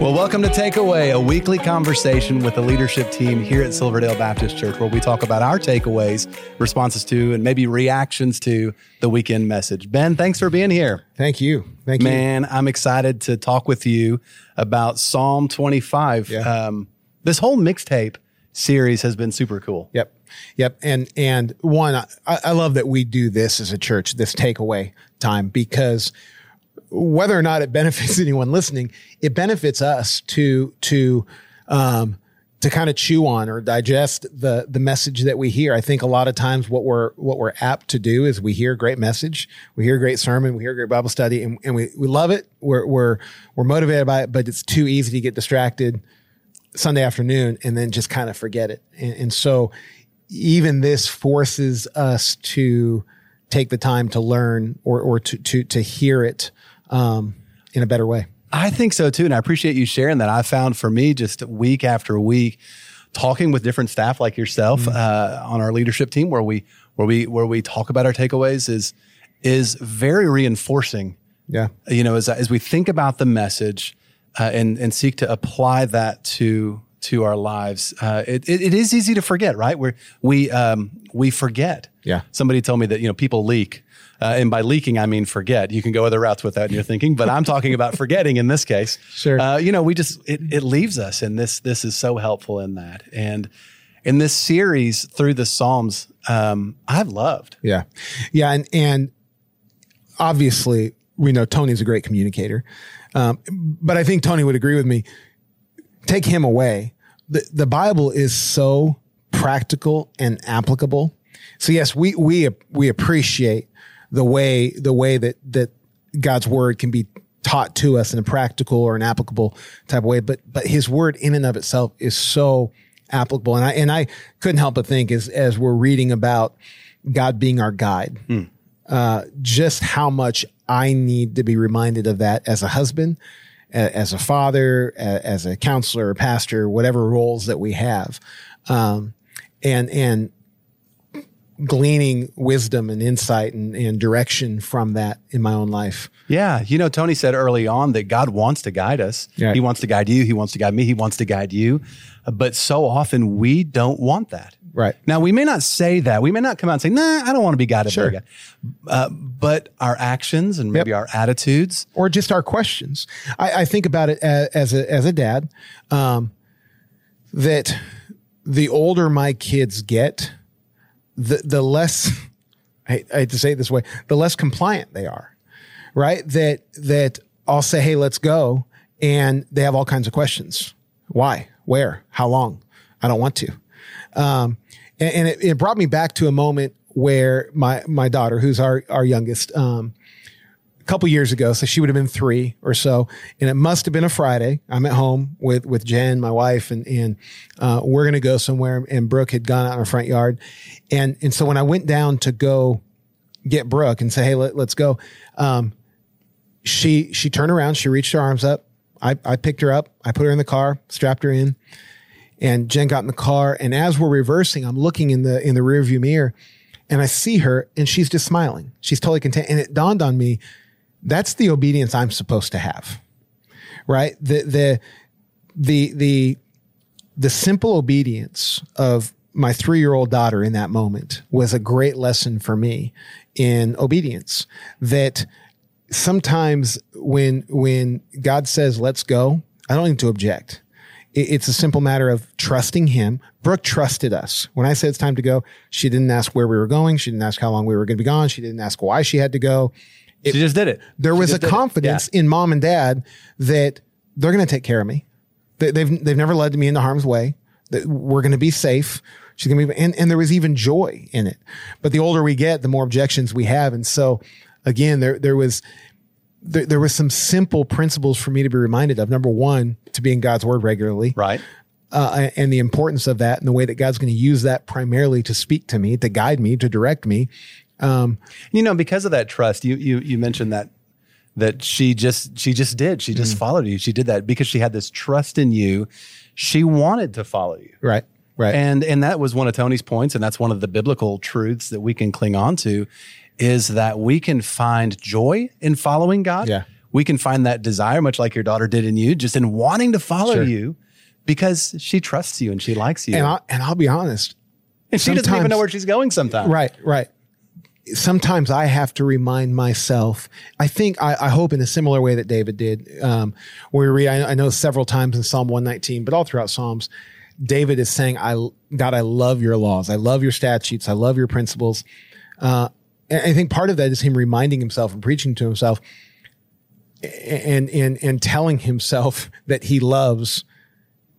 Well, welcome to Takeaway, a weekly conversation with the leadership team here at Silverdale Baptist Church, where we talk about our takeaways, responses to, and maybe reactions to the weekend message. Ben, thanks for being here. Thank you. Thank you. Man, I'm excited to talk with you about Psalm 25. Yeah. Um, this whole mixtape series has been super cool. Yep. Yep. And, and one, I, I love that we do this as a church, this takeaway time, because whether or not it benefits anyone listening, it benefits us to to um, to kind of chew on or digest the the message that we hear. I think a lot of times what we're what we're apt to do is we hear a great message, we hear a great sermon, we hear a great Bible study, and, and we, we love it. We're we're we're motivated by it, but it's too easy to get distracted Sunday afternoon and then just kind of forget it. And, and so even this forces us to take the time to learn or or to to to hear it um, in a better way. I think so too. And I appreciate you sharing that. I found for me just week after week, talking with different staff like yourself mm-hmm. uh, on our leadership team where we where we where we talk about our takeaways is is very reinforcing. Yeah. You know, as as we think about the message uh, and and seek to apply that to to our lives, uh, it, it, it is easy to forget, right? we we um, we forget. Yeah. Somebody told me that you know people leak uh, and by leaking, I mean forget. You can go other routes with that in your thinking, but I'm talking about forgetting in this case. Sure. Uh, you know, we just it, it leaves us, and this this is so helpful in that. And in this series through the Psalms, um, I've loved. Yeah, yeah, and and obviously we know Tony's a great communicator, um, but I think Tony would agree with me. Take him away. The the Bible is so practical and applicable. So yes, we we we appreciate the way the way that that God's word can be taught to us in a practical or an applicable type of way. But but His word in and of itself is so applicable, and I and I couldn't help but think as as we're reading about God being our guide, hmm. uh, just how much I need to be reminded of that as a husband, as a father, as a counselor, a pastor, whatever roles that we have. Um, and, and gleaning wisdom and insight and, and, direction from that in my own life. Yeah. You know, Tony said early on that God wants to guide us. Yeah. He wants to guide you. He wants to guide me. He wants to guide you. But so often we don't want that. Right. Now, we may not say that. We may not come out and say, nah, I don't want to be guided sure. by God. Uh, but our actions and maybe yep. our attitudes. Or just our questions. I, I think about it as, as, a, as a dad um, that the older my kids get, the the less I, I hate to say it this way, the less compliant they are, right? That that I'll say, hey, let's go, and they have all kinds of questions. Why? Where? How long? I don't want to. Um, and, and it, it, brought me back to a moment where my my daughter, who's our our youngest, um, couple years ago. So she would have been three or so. And it must have been a Friday. I'm at home with, with Jen, my wife, and, and, uh, we're going to go somewhere. And Brooke had gone out in our front yard. And, and so when I went down to go get Brooke and say, Hey, let, us go. Um, she, she turned around, she reached her arms up. I, I picked her up. I put her in the car, strapped her in and Jen got in the car. And as we're reversing, I'm looking in the, in the rearview mirror and I see her and she's just smiling. She's totally content. And it dawned on me that's the obedience I'm supposed to have. Right? The the the the the simple obedience of my 3-year-old daughter in that moment was a great lesson for me in obedience that sometimes when when God says let's go, I don't need to object. It's a simple matter of trusting him. Brooke trusted us. When I said it's time to go, she didn't ask where we were going. She didn't ask how long we were going to be gone. She didn't ask why she had to go. It, she just did it. There was a confidence yeah. in mom and dad that they're going to take care of me. They, they've they've never led me into harm's way. That we're going to be safe. She's going to be, and, and there was even joy in it. But the older we get, the more objections we have. And so again, there there was there, there was some simple principles for me to be reminded of. Number one, to be in God's word regularly, Right. uh, and the importance of that, and the way that God's going to use that primarily to speak to me, to guide me, to direct me. Um, you know, because of that trust, you you you mentioned that that she just she just did. She just mm. followed you. She did that because she had this trust in you. She wanted to follow you. Right, right, And and that was one of Tony's points, and that's one of the biblical truths that we can cling on to, is that we can find joy in following God. Yeah. We can find that desire, much like your daughter did in you, just in wanting to follow Sure. you because she trusts you and she likes you. and I, and I'll be honest, and she doesn't even know where she's going sometimes. Right, right. Sometimes I have to remind myself. I think I, I hope in a similar way that David did. Um, where we read, I, I know several times in Psalm 119, but all throughout Psalms, David is saying, "I God, I love your laws. I love your statutes. I love your principles." Uh, and I think part of that is him reminding himself and preaching to himself, and and and telling himself that he loves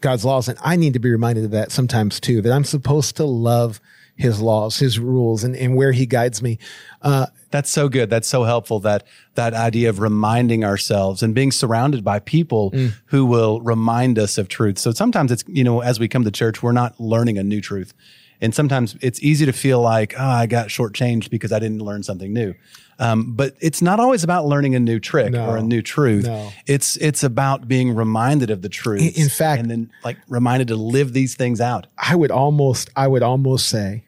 God's laws. And I need to be reminded of that sometimes too, that I'm supposed to love his laws, his rules, and, and where he guides me. Uh, That's so good. That's so helpful. That that idea of reminding ourselves and being surrounded by people who will remind us of truth. So sometimes it's you know as we come to church, we're not learning a new truth, and sometimes it's easy to feel like oh I got shortchanged because I didn't learn something new. Um, but it's not always about learning a new trick No. or a new truth. No. It's it's about being reminded of the truth. In- fact- and then like reminded to live these things out. I would almost, I would almost say,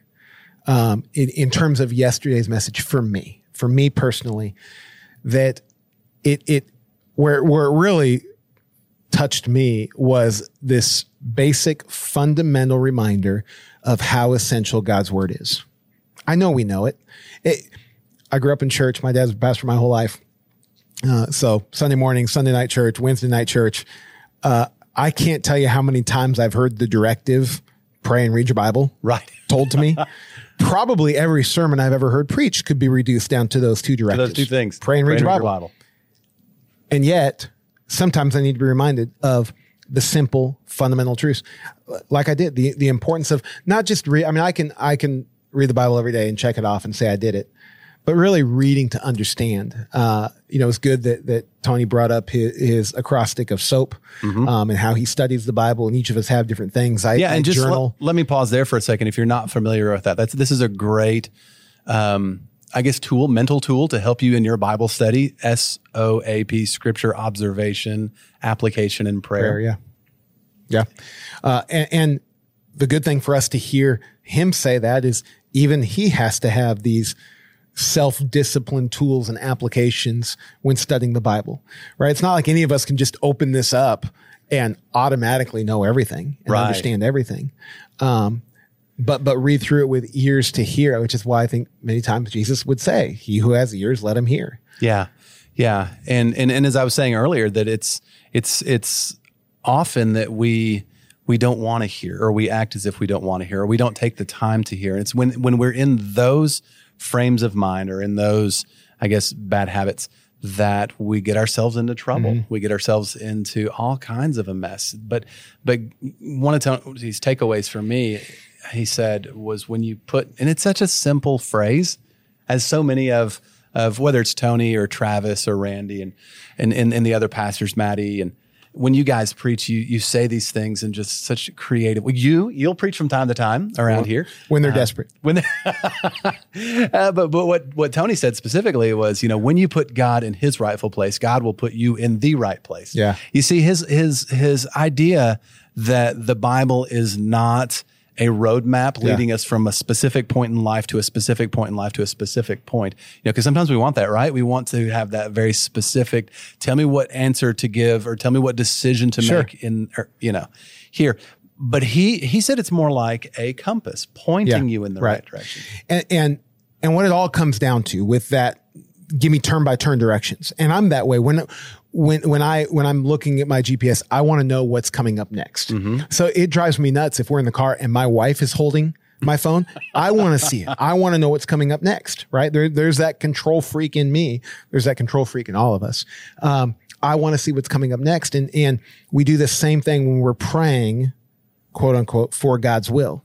um, in, in terms of yesterday's message for me, for me personally, that it, it, where, where it really touched me was this basic fundamental reminder of how essential God's word is. I know we know it. it I grew up in church. My dad's a pastor my whole life. Uh, so Sunday morning, Sunday night church, Wednesday night church. Uh, I can't tell you how many times I've heard the directive, pray and read your Bible Right. told to me. Probably every sermon I've ever heard preached could be reduced down to those two directives. Those two things. Pray and read, your, Bible. And yet, sometimes I need to be reminded of the simple fundamental truths. Like I did, the the importance of not just read I mean I can I can read the Bible every day and check it off and say I did it. But really reading to understand. Uh, you know, it's good that that Tony brought up his, his acrostic of soap um, and how he studies the Bible, and each of us have different things. I, Yeah, I and just journal. let, let me pause there for a second. If you're not familiar with that, that's this is a great, um, I guess, tool, mental tool to help you in your Bible study. S O A P, Scripture observation, application, and prayer. prayer. Yeah. Yeah. Uh, and, and the good thing for us to hear him say that is even he has to have these self discipline tools and applications when studying the Bible, right? It's not like any of us can just open this up and automatically know everything and Right. understand everything. Um, but, but read through it with ears to hear, which is why I think many times Jesus would say, he who has ears, let him hear. Yeah, yeah, and and and as I was saying earlier, that it's it's it's often that we we don't want to hear, or we act as if we don't want to hear, or we don't take the time to hear. And it's when when we're in those frames of mind, or in those, I guess, bad habits, that we get ourselves into trouble. Mm-hmm. We get ourselves into all kinds of a mess. But but one of Tony's takeaways for me, he said, was when you put, and it's such a simple phrase, as so many of of whether it's Tony or Travis or Randy and and and, and the other pastors, Maddie, and when you guys preach, you you say these things in just such creative. Well, you you'll preach from time to time around here When they're desperate. when uh, but but what what Tony said specifically was you know when you put God in His rightful place, God will put you in the right place. Yeah. you see his his his idea that the Bible is not a roadmap Yeah. leading us from a specific point in life to a specific point in life to a specific point. You know, because sometimes we want that, right? We want to have that very specific. Tell me what answer to give, or tell me what decision to Sure. make in, or, you know, here. But he he said it's more like a compass pointing Yeah, you in the right. right direction. and and and what it all comes down to with that give me turn by turn directions. And i'm that way. When when when i when i'm looking at my gps i want to know what's coming up next. So it drives me nuts if we're in the car and my wife is holding my phone. I want to see it. I want to know what's coming up next right? There, there's that control freak in me. There's that control freak in all of us. Um, i want to see what's coming up next. And and we do the same thing when we're praying quote unquote for god's will.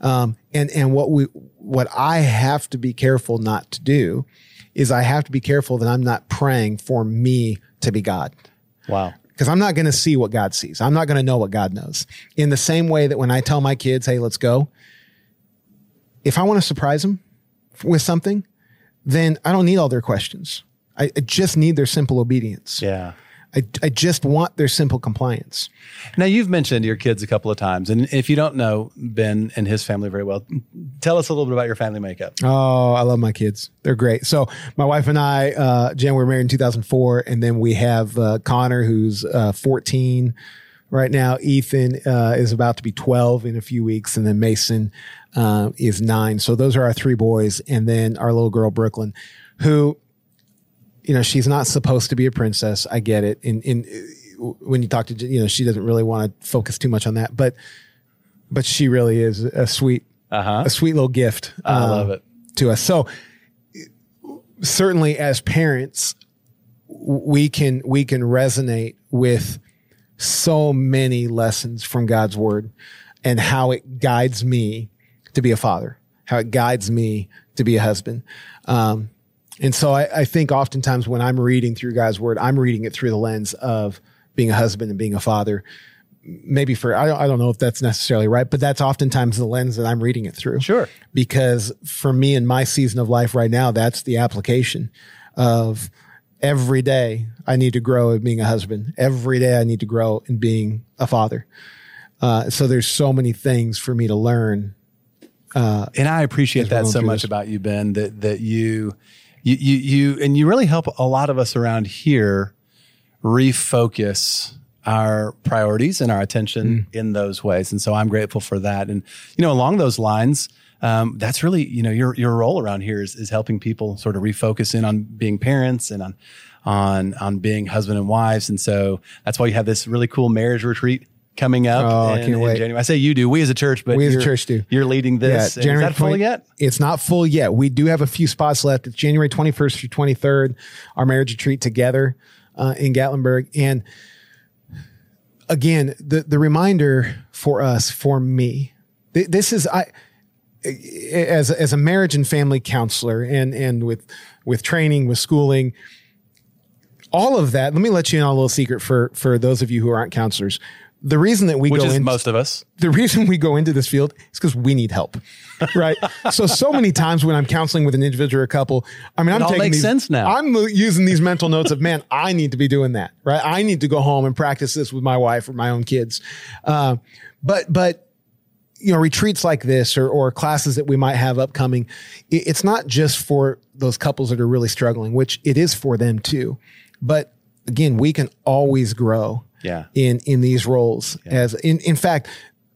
Um, and and what we what I have to be careful not to do is I have to be careful that I'm not praying for me to be God. Wow. Because I'm not going to see what God sees. I'm not going to know what God knows. In the same way that when I tell my kids, hey, let's go, if I want to surprise them with something, then I don't need all their questions. I, I just need their simple obedience. Yeah. I, I just want their simple compliance. Now you've mentioned your kids a couple of times, and if you don't know Ben and his family very well, tell us a little bit about your family makeup. Oh, I love my kids. They're great. So my wife and I, uh, Jen, we were married in 2004, and then we have uh, Connor, who's uh, 14 right now. Ethan uh, is about to be 12 in a few weeks, and then Mason uh, is nine. So those are our three boys, and then our little girl Brooklyn, who you know, she's not supposed to be a princess. I get it. In in when you talk to you know, she doesn't really want to focus too much on that, but but she really is a sweet Uh-huh. a sweet little gift. I uh, love it. to us. So certainly as parents, we can we can resonate with so many lessons from God's word and how it guides me to be a father, how it guides me to be a husband. Um, and so I, I think oftentimes when I'm reading through God's word, I'm reading it through the lens of being a husband and being a father. Maybe for, I don't, I don't know if that's necessarily right, but that's oftentimes the lens that I'm reading it through Sure. because for me in my season of life right now, that's the application of every day I need to grow in being a husband. Every day I need to grow in being a father. Uh, so there's so many things for me to learn. and I appreciate that so much this. about you, Ben. That that you, you, you, you, and you really help a lot of us around here refocus our priorities and our attention in those ways. And so I'm grateful for that. And you know, along those lines, um, that's really you know your your role around here is is helping people sort of refocus in on being parents and on on on being husband and wives. And so that's why you have this really cool marriage retreat. Coming up, Oh, I can't in wait. January. I say you do. We as a church, but We as a church do. You're leading this. And is that full yet? It's not full yet. We do have a few spots left. It's January 21st through 23rd, our marriage retreat together uh, in Gatlinburg. And again, the, the reminder for us, for me, th- this is, I, as, as a marriage and family counselor and, and with, with training, with schooling, all of that. Let me let you in on a little secret for, for those of you who aren't counselors. The reason that we Which go is into most of us. the reason we go into this field is because we need help, right? so so many times when I'm counseling with an individual or a couple, I mean, I'm all taking makes these, sense now. I'm using these mental notes of, man, I need to be doing that, right? I need to go home and practice this with my wife or my own kids. Uh, but but you know, retreats like this or or classes that we might have upcoming, it's not just for those couples that are really struggling, which it is for them too. But again, we can always grow Yeah. in in these roles as in in fact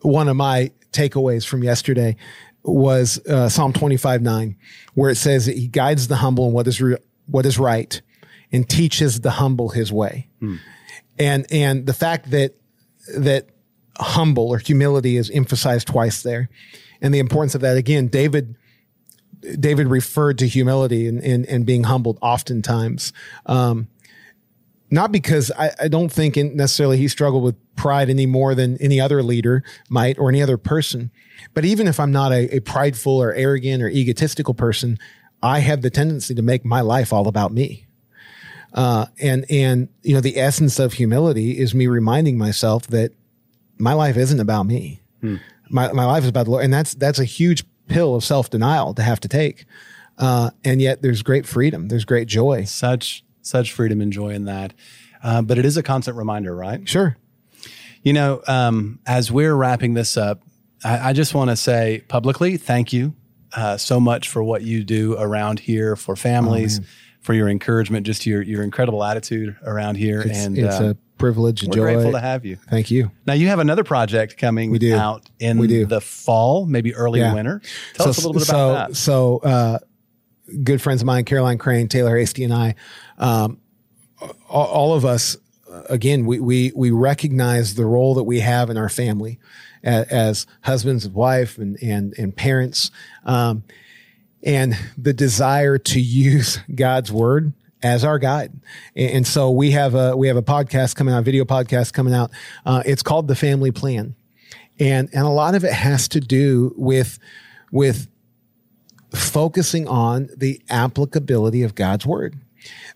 one of my takeaways from yesterday was uh, Psalm 25 9 where it says that he guides the humble in what is re- what is right and teaches the humble his way and and the fact that that humble or humility is emphasized twice there and the importance of that again David David referred to humility and, and, and being humbled oftentimes. Um, not because I, I don't think in necessarily he struggled with pride any more than any other leader might or any other person. But even if I'm not a, a prideful or arrogant or egotistical person, I have the tendency to make my life all about me. Uh, and, and, you know, the essence of humility is me reminding myself that my life isn't about me. My, my life is about the Lord. And that's, that's a huge pill of self denial to have to take. Uh, and yet there's great freedom. There's great joy. Such such freedom and joy in that. Uh, but it is a constant reminder, right? Sure. You know, um, as we're wrapping this up, I, I just want to say publicly, thank you uh, so much for what you do around here for families, for your encouragement, just your your incredible attitude around here, It's, and it's uh, a privilege and we're joy. grateful to have you. Thank you. Now you have another project coming we do. out in We do. the fall, maybe early Yeah. winter. Tell us a little bit so, about that. So, uh, good friends of mine, Caroline Crane, Taylor Hasty, and I, um, all, all of us, again, we, we, we recognize the role that we have in our family as, as husbands and wife and, and, and parents. Um, and the desire to use God's word as our guide. And, and so we have a, we have a podcast coming out, video podcast coming out. Uh, it's called The Family Plan. And, and a lot of it has to do with, with focusing on the applicability of God's word.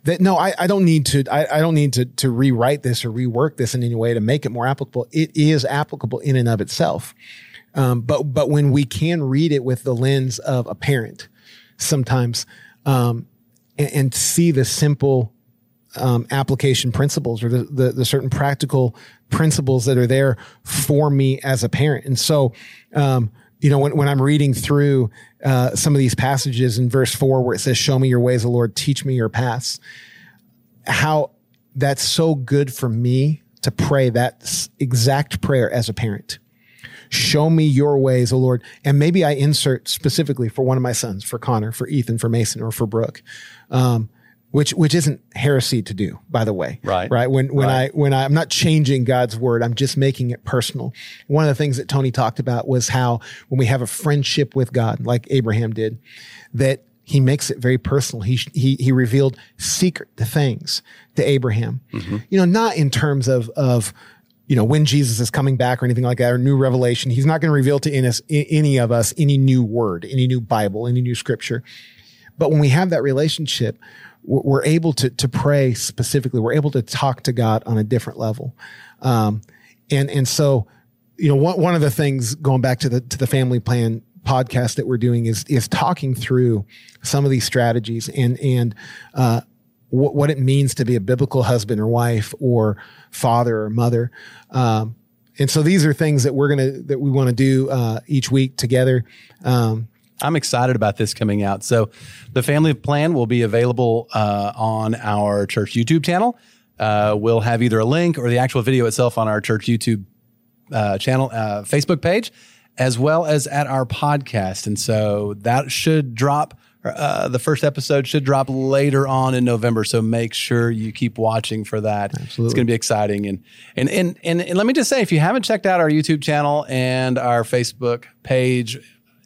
That no, I, I don't need to, I, I don't need to, to rewrite this or rework this in any way to make it more applicable. It is applicable in and of itself. Um, but, but when we can read it with the lens of a parent, sometimes, um, and, and see the simple, um, application principles or the, the, the certain practical principles that are there for me as a parent. And so, um, you know, when, when I'm reading through uh, some of these passages in verse four where it says, Show me your ways, O Lord, teach me your paths, how that's so good for me to pray that exact prayer as a parent. Show me your ways, O Lord. And maybe I insert specifically for one of my sons, for Connor, for Ethan, for Mason, or for Brooke. Um, which which isn't heresy to do by the way. Right. Right? When when right. i when I, i'm not changing god's word i'm just making it personal. One of the things that tony talked about was how when we have a friendship with god like abraham did that he makes it very personal. He he he revealed secret things to abraham. Mm-hmm. you know not in terms of of you know when jesus is coming back or anything like that or new revelation. He's not going to reveal to us, any of us any new word any new bible any new scripture. But when we have that relationship we're able to to pray specifically. We're able to talk to God on a different level, um, and and so you know one one of the things going back to the to the family plan podcast that we're doing is is talking through some of these strategies and and uh, what what it means to be a biblical husband or wife or father or mother. Um, and so these are things that we're gonna that we want to do uh, each week together. Um, I'm excited about this coming out. So, the family plan will be available uh, on our church YouTube channel. Uh, we'll have either a link or the actual video itself on our church YouTube uh, channel, uh, Facebook page, as well as at our podcast. And so that should drop. Uh, the first episode should drop later on in November, so make sure you keep watching for that. Absolutely. It's going to be exciting. And, and and and and let me just say, if you haven't checked out our YouTube channel and our Facebook page,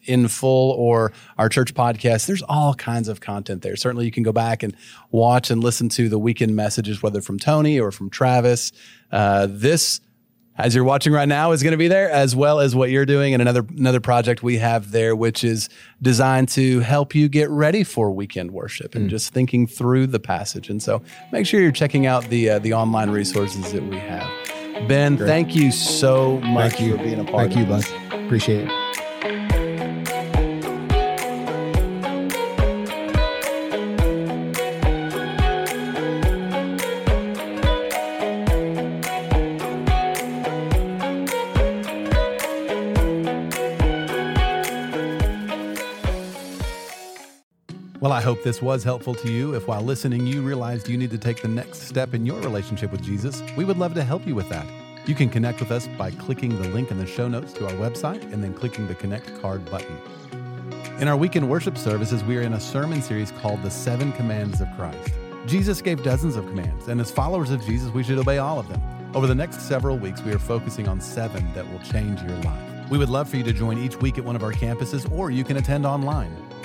in full or our church podcast, there's all kinds of content there. Certainly, you can go back and watch and listen to the weekend messages, whether from Tony or from Travis. Uh, this, as you're watching right now, is going to be there, as well as what you're doing and another another project we have there, which is designed to help you get ready for weekend worship and mm. just thinking through the passage. And so, make sure you're checking out the uh, the online resources that we have. Ben, Great. thank you so much thank you. for being a part thank you, Bud. Appreciate it. Well, I hope this was helpful to you. If while listening you realized you need to take the next step in your relationship with Jesus, we would love to help you with that. You can connect with us by clicking the link in the show notes to our website and then clicking the Connect card button. In our weekend worship services, we are in a sermon series called The Seven Commands of Christ. Jesus gave dozens of commands, and as followers of Jesus, we should obey all of them. Over the next several weeks, we are focusing on seven that will change your life. We would love for you to join each week at one of our campuses, or you can attend online.